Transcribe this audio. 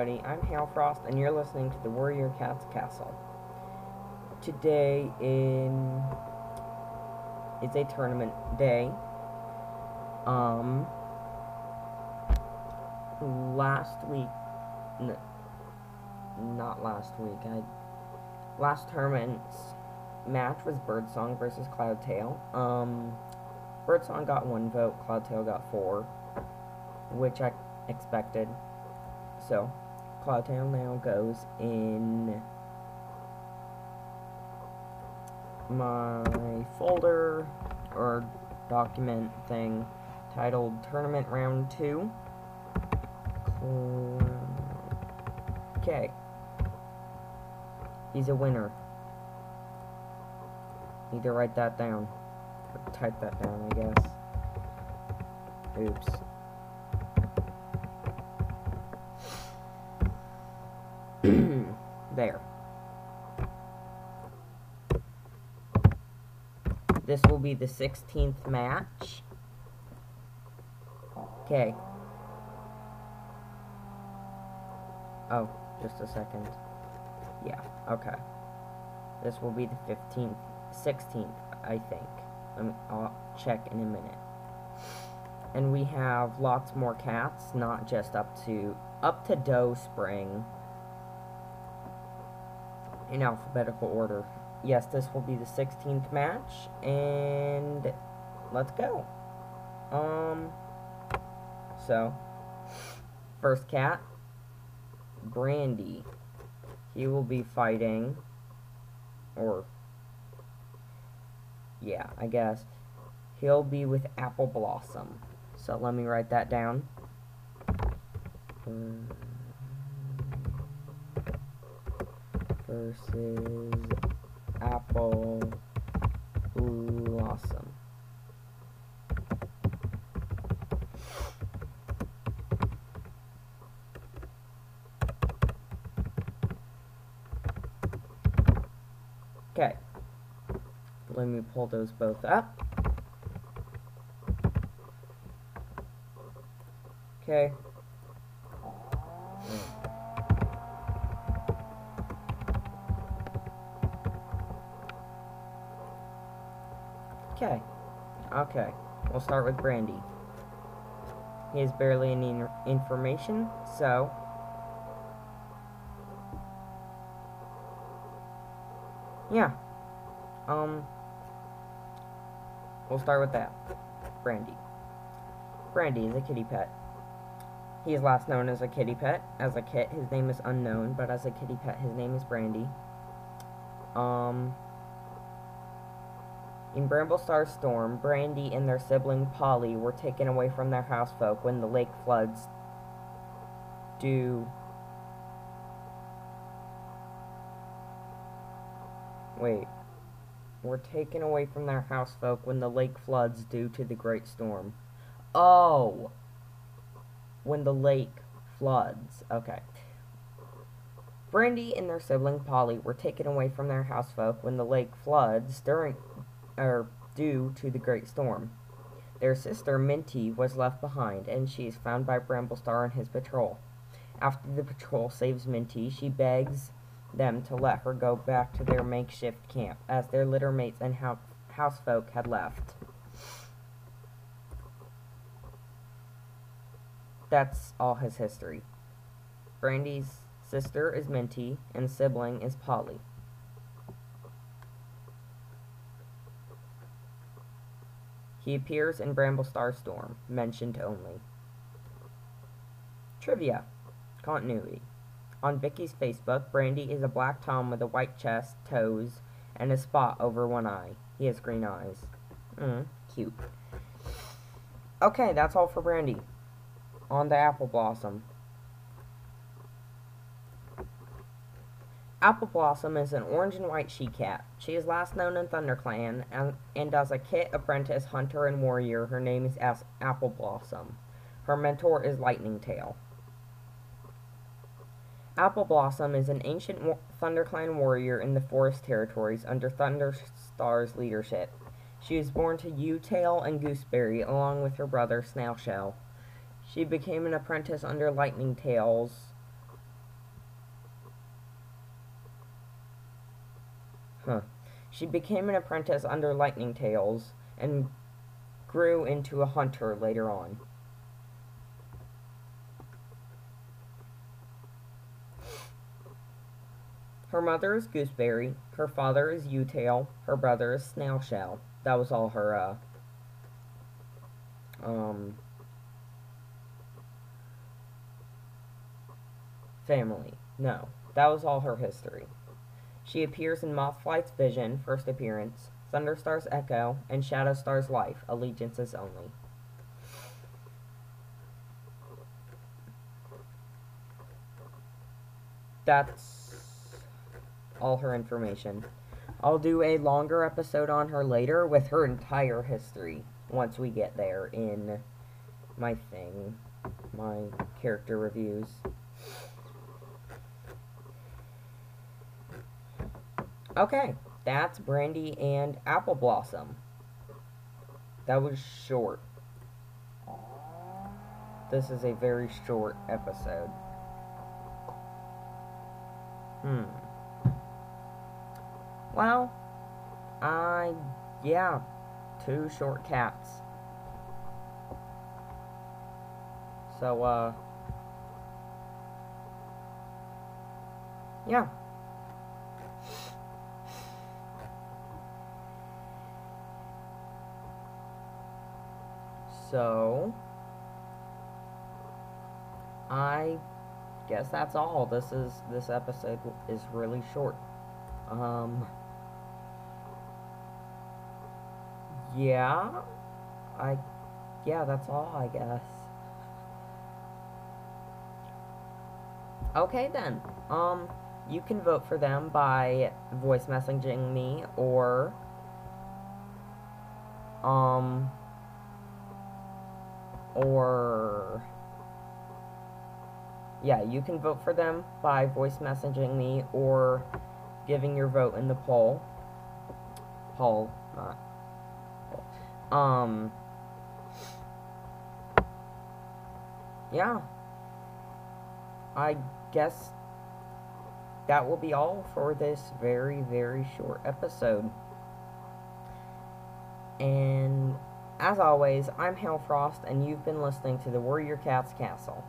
everybody, I'm Hailfrost, and you're listening to the Warrior Cats Castle. Today in is a tournament day. Um, last week, n- not last week. I last tournament's match was Birdsong versus Cloudtail. Um, Birdsong got one vote, Cloudtail got four, which I expected. So, Cloudtail now goes in my folder or document thing titled Tournament Round 2. Okay. He's a winner. Need to write that down. Or type that down, I guess. Oops. There. This will be the 16th match. Okay. Oh, just a second. Yeah, okay. This will be the 15th, 16th, I think. Let me, I'll check in a minute. And we have lots more cats, not just up to, up to Doe Spring in alphabetical order. Yes, this will be the 16th match, and let's go. Um, so, first cat, Brandy. He will be fighting, or, yeah, I guess. He'll be with Apple Blossom. So let me write that down. Um, versus Apple Blossom. Okay. Let me pull those both up. Okay. Okay. Okay. We'll start with Brandy. He has barely any information, so... Yeah. Um... We'll start with that. Brandy. Brandy is a kitty pet. He is last known as a kitty pet. As a kit, his name is unknown, but as a kitty pet, his name is Brandy. Um... In Bramblestar Storm, Brandy and their sibling Polly were taken away from their housefolk when the lake floods due Wait. Were taken away from their housefolk when the lake floods due to the great storm. Oh. When the lake floods. Okay. Brandy and their sibling Polly were taken away from their housefolk when the lake floods during or due to the great storm. Their sister, Minty, was left behind, and she is found by Bramblestar and his patrol. After the patrol saves Minty, she begs them to let her go back to their makeshift camp, as their litter mates and house housefolk had left. That's all his history. Brandy's sister is Minty, and sibling is Polly. He appears in Bramblestar Storm, mentioned only. Trivia. Continuity. On Vicky's Facebook, Brandy is a black tom with a white chest, toes, and a spot over one eye. He has green eyes. Mm, cute. Okay, that's all for Brandy. On the Apple Blossom. Apple Blossom is an orange and white she-cat. She is last known in ThunderClan, and, and as a kit, apprentice, hunter, and warrior, her name is as Apple Blossom. Her mentor is Lightning Tail. Apple Blossom is an ancient wa ThunderClan warrior in the Forest Territories under Thunderstar's leadership. She was born to U-Tail and Gooseberry, along with her brother Snailshell. She became an apprentice under Lightning Tail's She became an apprentice under Lightning Tails and grew into a hunter later on. Her mother is Gooseberry, her father is U-Tail, her brother is Snailshell. That was all her, uh, um, family. No, that was all her history. She appears in Mothflight's Vision, first appearance, Thunderstar's Echo, and Shadowstar's Life, Allegiances Only. That's all her information. I'll do a longer episode on her later with her entire history once we get there in my thing, my character reviews. Okay, that's Brandy and Apple Blossom. That was short. This is a very short episode. Hmm. Well, I, yeah, two short cats. So, uh, yeah. So, I guess that's all. This is, this episode is really short. Um, yeah, I, yeah, that's all, I guess. Okay then, um, you can vote for them by voice messaging me or, um, or yeah, you can vote for them by voice messaging me or giving your vote in the poll. Poll, not. Um, yeah. I guess that will be all for this very, very short episode. And as always, I'm Hailfrost, and you've been listening to the Warrior Cats Castle.